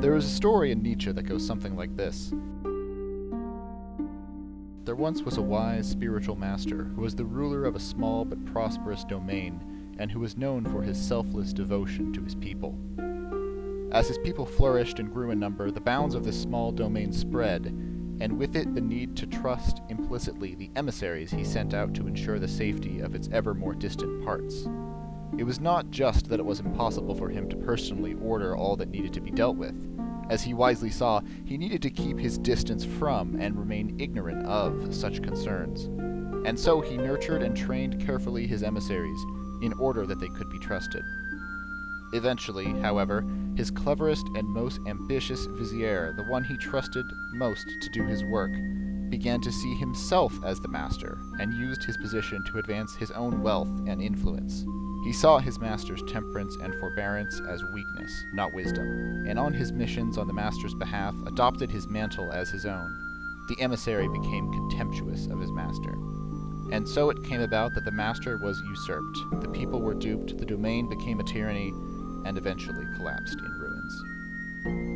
There is a story in Nietzsche that goes something like this. There once was a wise spiritual master who was the ruler of a small but prosperous domain and who was known for his selfless devotion to his people. As his people flourished and grew in number, the bounds of this small domain spread, and with it the need to trust implicitly the emissaries he sent out to ensure the safety of its ever more distant parts. It was not just that it was impossible for him to personally order all that needed to be dealt with. As he wisely saw, he needed to keep his distance from and remain ignorant of such concerns. And so he nurtured and trained carefully his emissaries, in order that they could be trusted. Eventually, however, his cleverest and most ambitious vizier, the one he trusted most to do his work, began to see himself as the master, and used his position to advance his own wealth and influence. He saw his master's temperance and forbearance as weakness, not wisdom, and on his missions on the master's behalf adopted his mantle as his own. The emissary became contemptuous of his master. And so it came about that the master was usurped, the people were duped, the domain became a tyranny, and eventually collapsed in ruin.